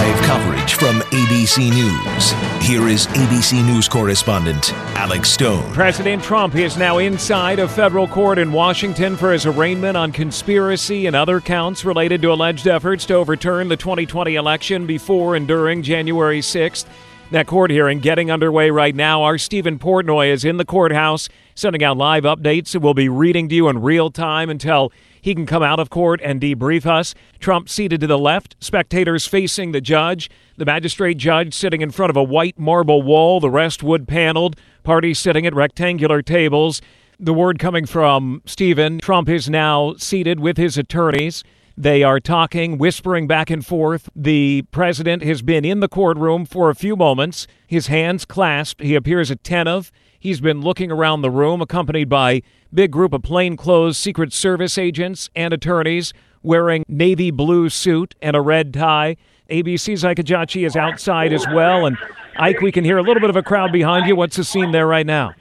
Live coverage from ABC News. Here is ABC News correspondent Alex Stone. President Trump is now inside a federal court in Washington for his arraignment on conspiracy and other counts related to alleged efforts to overturn the 2020 election before and during January 6th. That court hearing getting underway right now. Our Steven Portnoy is in the courthouse, sending out live updates we'll be reading to you in real time until he can come out of court and debrief us. Trump seated to the left, spectators facing the judge, the magistrate judge sitting in front of a white marble wall, the rest wood paneled, parties sitting at rectangular tables. The word coming from Steven Trump is now seated with his attorneys. They are talking, whispering back and forth. The president has been in the courtroom for a few moments, his hands clasped. He appears attentive. He's been looking around the room, accompanied by big group of plainclothes Secret Service agents and attorneys wearing navy blue suit and a red tie. ABC's Ike Ejiochi is outside as well. And Ike, we can hear a little bit of a crowd behind you. What's the scene there right now?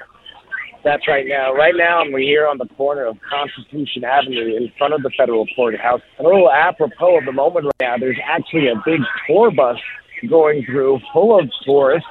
That's right now. Right now, I'm here on the corner of Constitution Avenue in front of the federal courthouse. And a little apropos of the moment right now, there's actually a big tour bus going through full of tourists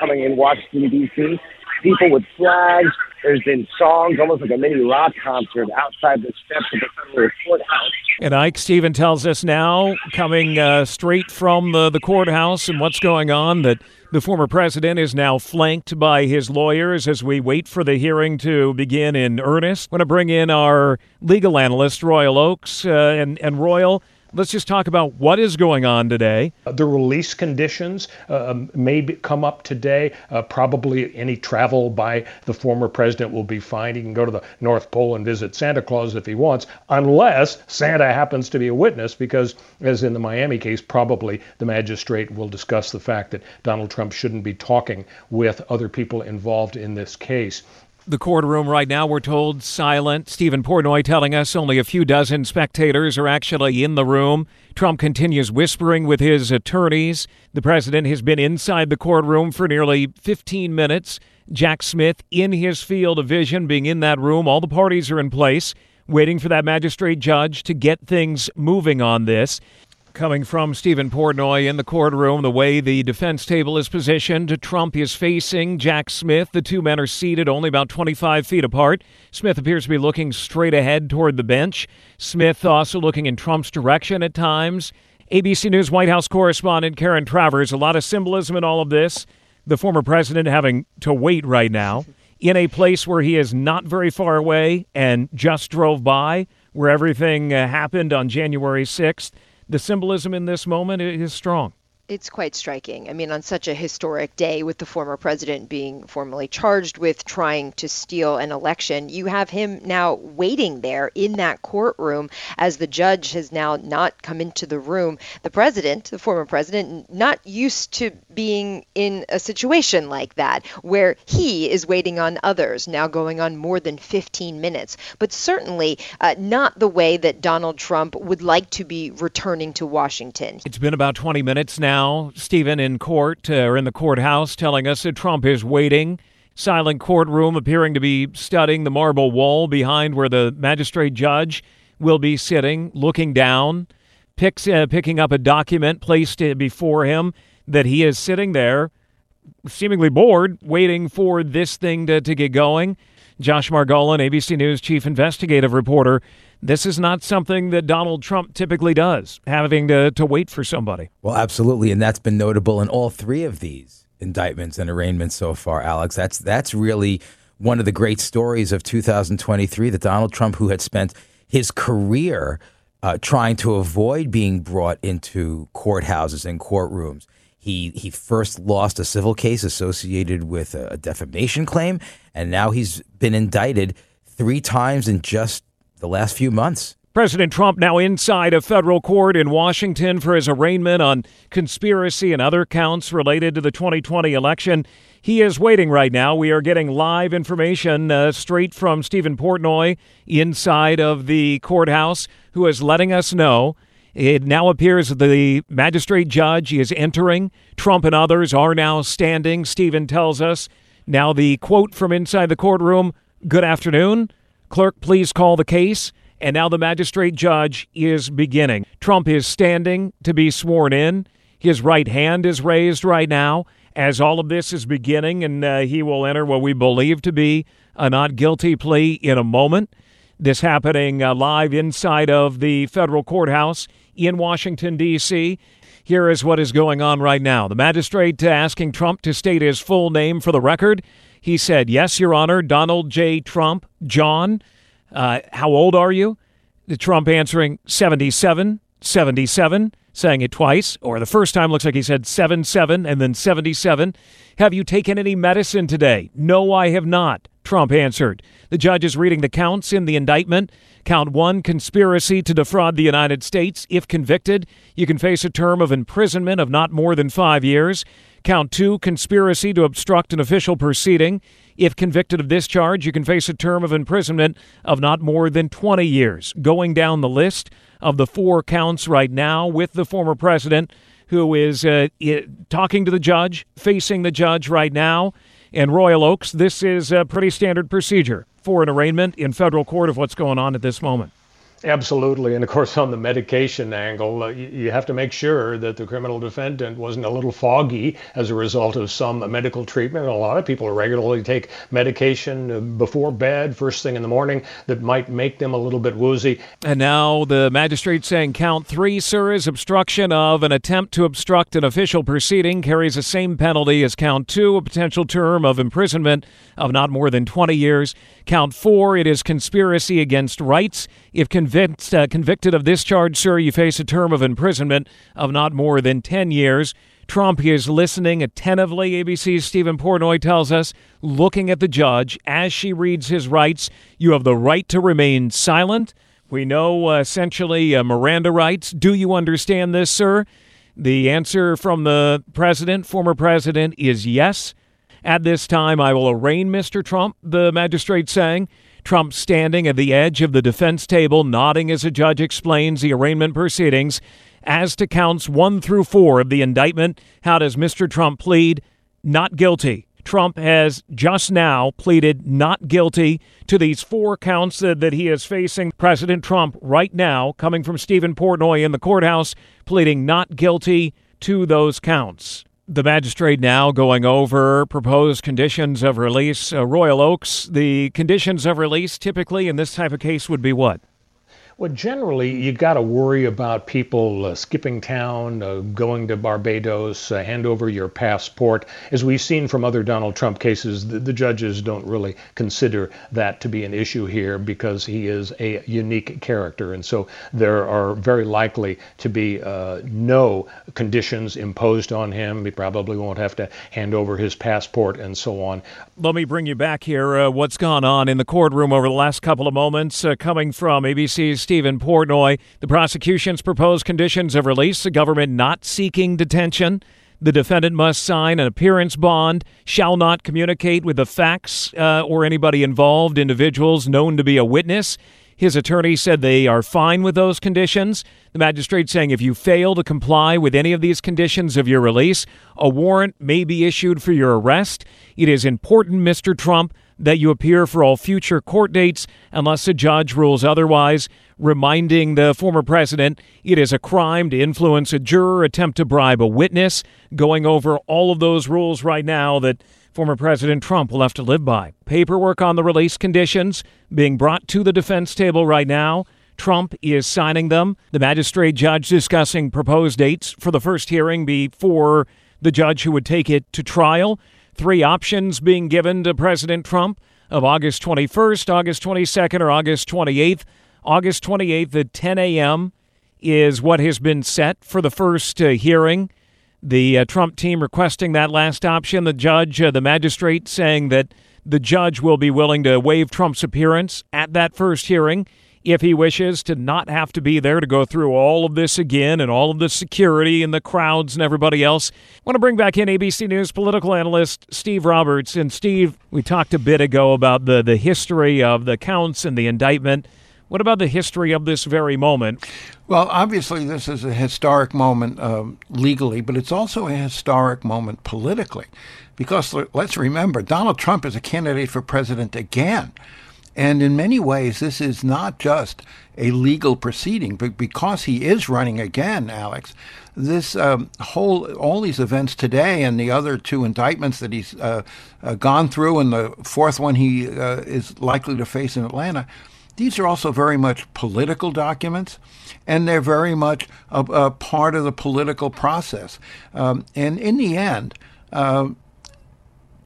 coming in Washington, D.C., people with flags. There's been songs, almost like a mini rock concert outside the steps of the federal courthouse. And Ike Steven tells us now, coming uh, straight from the, the courthouse and what's going on, that the former president is now flanked by his lawyers as we wait for the hearing to begin in earnest. I'm going to bring in our legal analyst, Royal Oakes. Uh, and, and Royal, let's just talk about what is going on today. Uh, the release conditions uh, um, may be, come up today. Uh, probably any travel by the former president will be fine. He can go to the North Pole and visit Santa Claus if he wants, unless Santa happens to be a witness, because, as in the Miami case, probably the magistrate will discuss the fact that Donald Trump shouldn't be talking with other people involved in this case the courtroom right now, we're told, silent. Steven Portnoy telling us only a few dozen spectators are actually in the room. Trump continues whispering with his attorneys. The president has been inside the courtroom for nearly 15 minutes. Jack Smith in his field of vision, being in that room. All the parties are in place, waiting for that magistrate judge to get things moving on this. Coming from Steven Portnoy in the courtroom, the way the defense table is positioned, Trump is facing Jack Smith. The two men are seated only about 25 feet apart. Smith appears to be looking straight ahead toward the bench. Smith also looking in Trump's direction at times. ABC News White House correspondent Karen Travers, a lot of symbolism in all of this. The former president having to wait right now in a place where he is not very far away and just drove by, where everything uh, happened on January 6th the symbolism in this moment is strong. It's quite striking. I mean, on such a historic day with the former president being formally charged with trying to steal an election, you have him now waiting there in that courtroom as the judge has now not come into the room. The president, the former president, not used to being in a situation like that where he is waiting on others, now going on more than 15 minutes, but certainly uh, not the way that Donald Trump would like to be returning to Washington. It's been about 20 minutes now now, Steven, in court uh, or in the courthouse, telling us that Trump is waiting. Silent courtroom appearing to be studying the marble wall behind where the magistrate judge will be sitting, looking down, picks, uh, picking up a document placed uh, before him that he is sitting there, seemingly bored, waiting for this thing to, to get going. Josh Margolin, ABC News chief investigative reporter, this is not something that Donald Trump typically does, having to, to wait for somebody. Well, absolutely. And that's been notable in all three of these indictments and arraignments so far, Alex. That's that's really one of the great stories of 2023 that Donald Trump, who had spent his career uh, trying to avoid being brought into courthouses and courtrooms, he he first lost a civil case associated with a defamation claim, and now he's been indicted three times in just the last few months. President Trump now inside a federal court in Washington for his arraignment on conspiracy and other counts related to the 2020 election. He is waiting right now. We are getting live information uh, straight from Steven Portnoy inside of the courthouse, who is letting us know. It now appears that the magistrate judge is entering. Trump and others are now standing. Steven tells us. Now, the quote from inside the courtroom Good afternoon. Clerk, please call the case. And now the magistrate judge is beginning. Trump is standing to be sworn in. His right hand is raised right now as all of this is beginning, and uh, he will enter what we believe to be a not guilty plea in a moment. This happening uh, live inside of the federal courthouse in Washington, D.C. Here is what is going on right now. The magistrate asking Trump to state his full name for the record. He said, Yes, Your Honor, Donald J. Trump. John, uh, how old are you? The Trump answering 77, 77, saying it twice, or the first time looks like he said 7 7 and then 77. Have you taken any medicine today? No, I have not. Trump answered. The judge is reading the counts in the indictment. Count one, conspiracy to defraud the United States. If convicted, you can face a term of imprisonment of not more than five years. Count two, conspiracy to obstruct an official proceeding. If convicted of this charge, you can face a term of imprisonment of not more than 20 years. Going down the list of the four counts right now with the former president who is uh, talking to the judge, facing the judge right now in Royal Oakes. This is a pretty standard procedure for an arraignment in federal court of what's going on at this moment. Absolutely. And of course, on the medication angle, uh, you, have to make sure that the criminal defendant wasn't a little foggy as a result of some medical treatment. A lot of people regularly take medication uh, before bed, first thing in the morning, that might make them a little bit woozy. And now the magistrate saying count three, sir, is obstruction of an attempt to obstruct an official proceeding carries the same penalty as count two, a potential term of imprisonment of not more than 20 years. Count four, it is conspiracy against rights. If uh, convicted of this charge, sir, you face a term of imprisonment of not more than 10 years. Trump is listening attentively, ABC's Steven Portnoy tells us, looking at the judge as she reads his rights. You have the right to remain silent. We know uh, essentially uh, Miranda rights. Do you understand this, sir? The answer from the president, former president, is yes. At this time, I will arraign Mr. Trump, the magistrate saying. Trump standing at the edge of the defense table, nodding as a judge explains the arraignment proceedings. As to counts one through four of the indictment, how does Mr. Trump plead? Not guilty. Trump has just now pleaded not guilty to these four counts that, that he is facing. President Trump, right now, coming from Steven Portnoy in the courthouse, pleading not guilty to those counts the magistrate now going over proposed conditions of release. Uh, Royal Oakes, the conditions of release typically in this type of case would be what? Well, generally, you got to worry about people uh, skipping town, uh, going to Barbados, uh, hand over your passport. As we've seen from other Donald Trump cases, the, the, judges don't really consider that to be an issue here because he is a unique character. And so there are very likely to be uh, no conditions imposed on him. He probably won't have to hand over his passport and so on. Let me bring you back here. Uh, what's gone on in the courtroom over the last couple of moments, uh, coming from ABC's Steven Portnoy. The prosecution's proposed conditions of release, the government not seeking detention. The defendant must sign an appearance bond, shall not communicate with the facts uh, or anybody involved, individuals known to be a witness. His attorney said they are fine with those conditions. The magistrate saying if you fail to comply with any of these conditions of your release, a warrant may be issued for your arrest. It is important, Mr. Trump, that you appear for all future court dates unless a judge rules otherwise, reminding the former president it is a crime to influence a juror, attempt to bribe a witness, going over all of those rules right now that former President Trump will have to live by. Paperwork on the release conditions being brought to the defense table right now. Trump is signing them. The magistrate judge discussing proposed dates for the first hearing before the judge who would take it to trial. Three options being given to President Trump of August 21st, August 22nd, or August 28th. August 28th at 10 a.m. is what has been set for the first uh, hearing. The uh, Trump team requesting that last option. The judge, uh, the magistrate, saying that the judge will be willing to waive Trump's appearance at that first hearing if he wishes to not have to be there to go through all of this again and all of the security and the crowds and everybody else. I want to bring back in ABC News political analyst Steve Roberts. And Steve, we talked a bit ago about the, the history of the counts and the indictment. What about the history of this very moment? Well, obviously, this is a historic moment um, legally, but it's also a historic moment politically. Because let's remember, Donald Trump is a candidate for president again. And in many ways, this is not just a legal proceeding, but because he is running again, Alex, this um, whole all these events today and the other two indictments that he's uh, uh, gone through, and the fourth one he uh, is likely to face in Atlanta. These are also very much political documents, and they're very much a, a part of the political process. Um, and in the end, uh,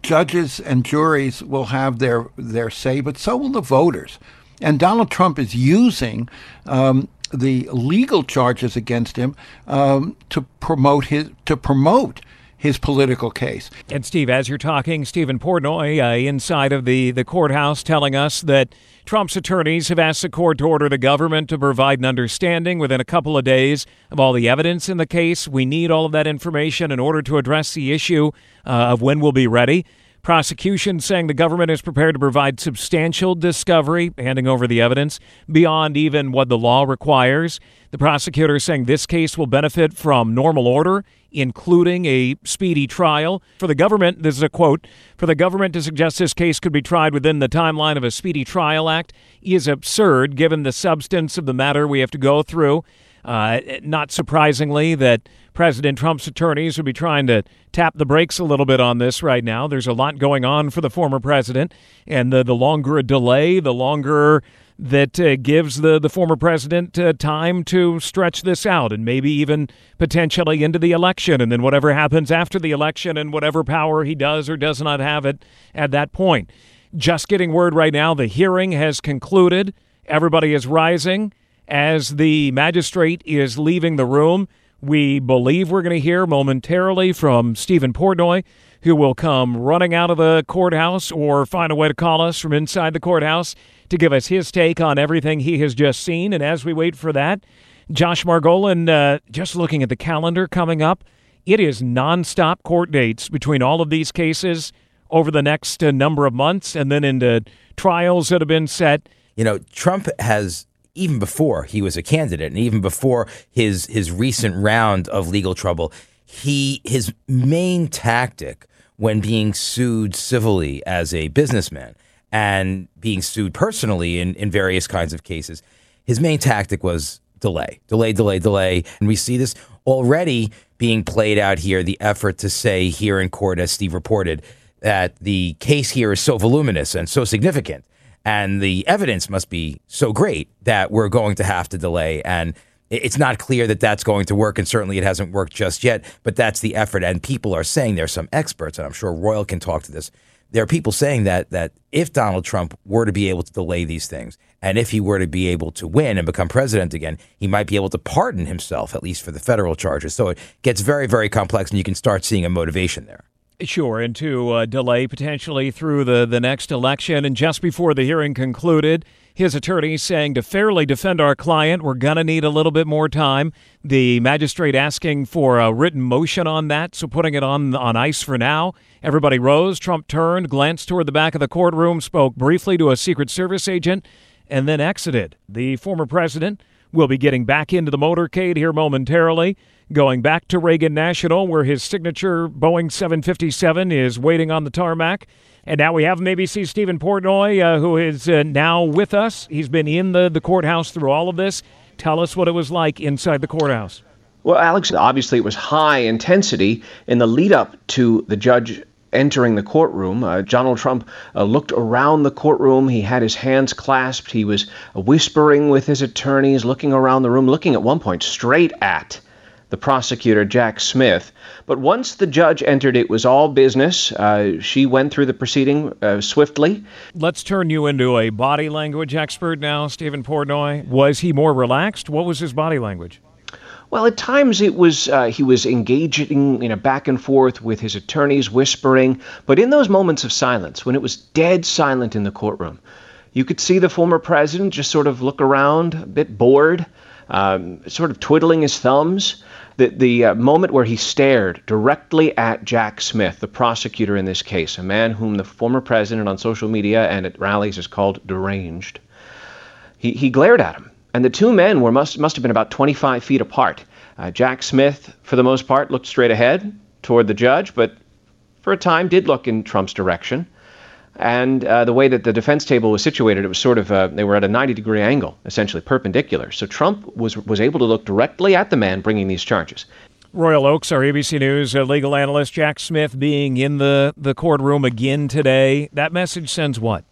judges and juries will have their their say, but so will the voters. And Donald Trump is using um, the legal charges against him um, to promote his to promote his political case. And Steve, as you're talking, Steven Portnoy uh, inside of the the courthouse telling us that Trump's attorneys have asked the court to order the government to provide an understanding within a couple of days of all the evidence in the case. We need all of that information in order to address the issue uh, of when we'll be ready. Prosecution saying the government is prepared to provide substantial discovery, handing over the evidence beyond even what the law requires. The prosecutor saying this case will benefit from normal order, including a speedy trial. For the government, this is a quote For the government to suggest this case could be tried within the timeline of a Speedy Trial Act is absurd given the substance of the matter we have to go through. Uh, not surprisingly, that President Trump's attorneys would be trying to tap the brakes a little bit on this right now. There's a lot going on for the former president, and the, the longer a delay, the longer that uh, gives the, the former president uh, time to stretch this out and maybe even potentially into the election. And then whatever happens after the election and whatever power he does or does not have it at that point. Just getting word right now the hearing has concluded. Everybody is rising as the magistrate is leaving the room. We believe we're going to hear momentarily from Steven Portnoy, who will come running out of the courthouse or find a way to call us from inside the courthouse to give us his take on everything he has just seen. And as we wait for that, Josh Margolin, uh, just looking at the calendar coming up, it is nonstop court dates between all of these cases over the next uh, number of months and then into trials that have been set. You know, Trump has even before he was a candidate and even before his his recent round of legal trouble, he his main tactic when being sued civilly as a businessman and being sued personally in, in various kinds of cases, his main tactic was delay, delay, delay, delay. And we see this already being played out here. The effort to say here in court, as Steve reported, that the case here is so voluminous and so significant and the evidence must be so great that we're going to have to delay. And it's not clear that that's going to work and certainly it hasn't worked just yet but that's the effort. And people are saying there's some experts and i'm sure royal can talk to this. There are people saying that that if donald trump were to be able to delay these things and if he were to be able to win and become president again he might be able to pardon himself at least for the federal charges. So it gets very very complex and you can start seeing a motivation there Sure, and to uh, delay potentially through the, the next election. And just before the hearing concluded, his attorney saying to fairly defend our client, we're going to need a little bit more time. The magistrate asking for a written motion on that, so putting it on, on ice for now. Everybody rose. Trump turned, glanced toward the back of the courtroom, spoke briefly to a Secret Service agent, and then exited. The former president will be getting back into the motorcade here momentarily going back to Reagan National, where his signature Boeing 757 is waiting on the tarmac. And now we have see Steven Portnoy, uh, who is uh, now with us. He's been in the, the courthouse through all of this. Tell us what it was like inside the courthouse. Well, Alex, obviously it was high intensity in the lead up to the judge entering the courtroom. Uh, Donald Trump uh, looked around the courtroom. He had his hands clasped. He was whispering with his attorneys, looking around the room, looking at one point straight at the prosecutor, Jack Smith. But once the judge entered, it was all business. Uh, she went through the proceeding uh, swiftly. Let's turn you into a body language expert now, Steven Portnoy. Was he more relaxed? What was his body language? Well, at times it was uh, he was engaging in a back and forth with his attorneys, whispering. But in those moments of silence, when it was dead silent in the courtroom, you could see the former president just sort of look around, a bit bored, um, sort of twiddling his thumbs the, the uh, moment where he stared directly at Jack Smith, the prosecutor in this case, a man whom the former president on social media and at rallies has called deranged. He, he glared at him, and the two men were must, must have been about 25 feet apart. Uh, Jack Smith, for the most part, looked straight ahead toward the judge, but for a time did look in Trump's direction. And uh, the way that the defense table was situated, it was sort of uh, they were at a 90 degree angle, essentially perpendicular. So Trump was was able to look directly at the man bringing these charges. Royal Oakes, our ABC News uh, legal analyst Jack Smith, being in the the courtroom again today. That message sends what?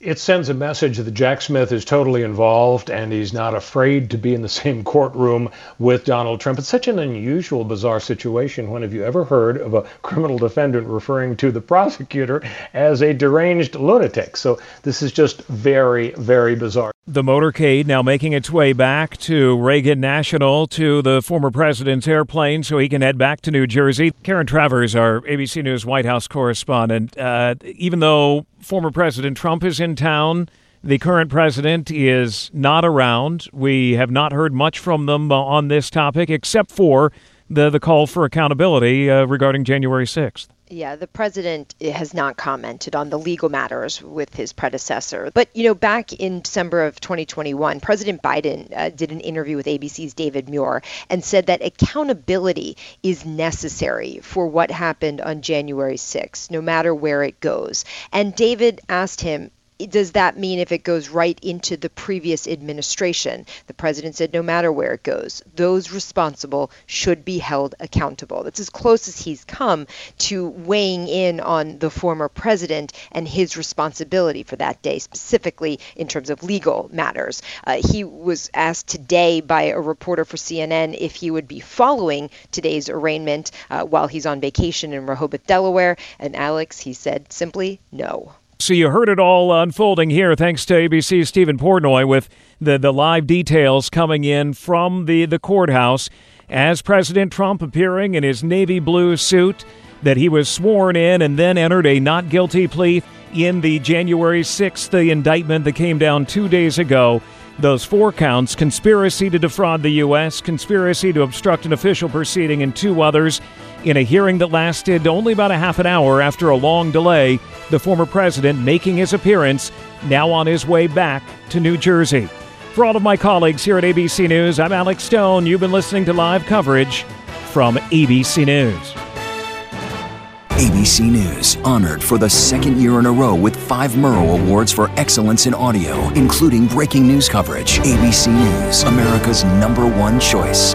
It sends a message that Jack Smith is totally involved and he's not afraid to be in the same courtroom with Donald Trump. It's such an unusual, bizarre situation. When have you ever heard of a criminal defendant referring to the prosecutor as a deranged lunatic? So this is just very, very bizarre. The motorcade now making its way back to Reagan National to the former president's airplane so he can head back to New Jersey. Karen Travers, our ABC News White House correspondent, uh, even though former President Trump is in town. The current president is not around. We have not heard much from them uh, on this topic, except for the, the call for accountability uh, regarding January 6th. Yeah, the president has not commented on the legal matters with his predecessor. But, you know, back in December of 2021, President Biden uh, did an interview with ABC's David Muir and said that accountability is necessary for what happened on January 6th, no matter where it goes. And David asked him, does that mean if it goes right into the previous administration? The president said no matter where it goes, those responsible should be held accountable. That's as close as he's come to weighing in on the former president and his responsibility for that day, specifically in terms of legal matters. Uh, he was asked today by a reporter for CNN if he would be following today's arraignment uh, while he's on vacation in Rehoboth, Delaware. And Alex, he said simply no. So you heard it all unfolding here, thanks to ABC's Steven Portnoy with the, the live details coming in from the, the courthouse as President Trump appearing in his navy blue suit that he was sworn in and then entered a not guilty plea in the January 6th the indictment that came down two days ago. Those four counts conspiracy to defraud the U.S., conspiracy to obstruct an official proceeding, and two others. In a hearing that lasted only about a half an hour after a long delay, the former president making his appearance, now on his way back to New Jersey. For all of my colleagues here at ABC News, I'm Alex Stone. You've been listening to live coverage from ABC News. ABC News, honored for the second year in a row with five Murrow Awards for excellence in audio, including breaking news coverage. ABC News, America's number one choice.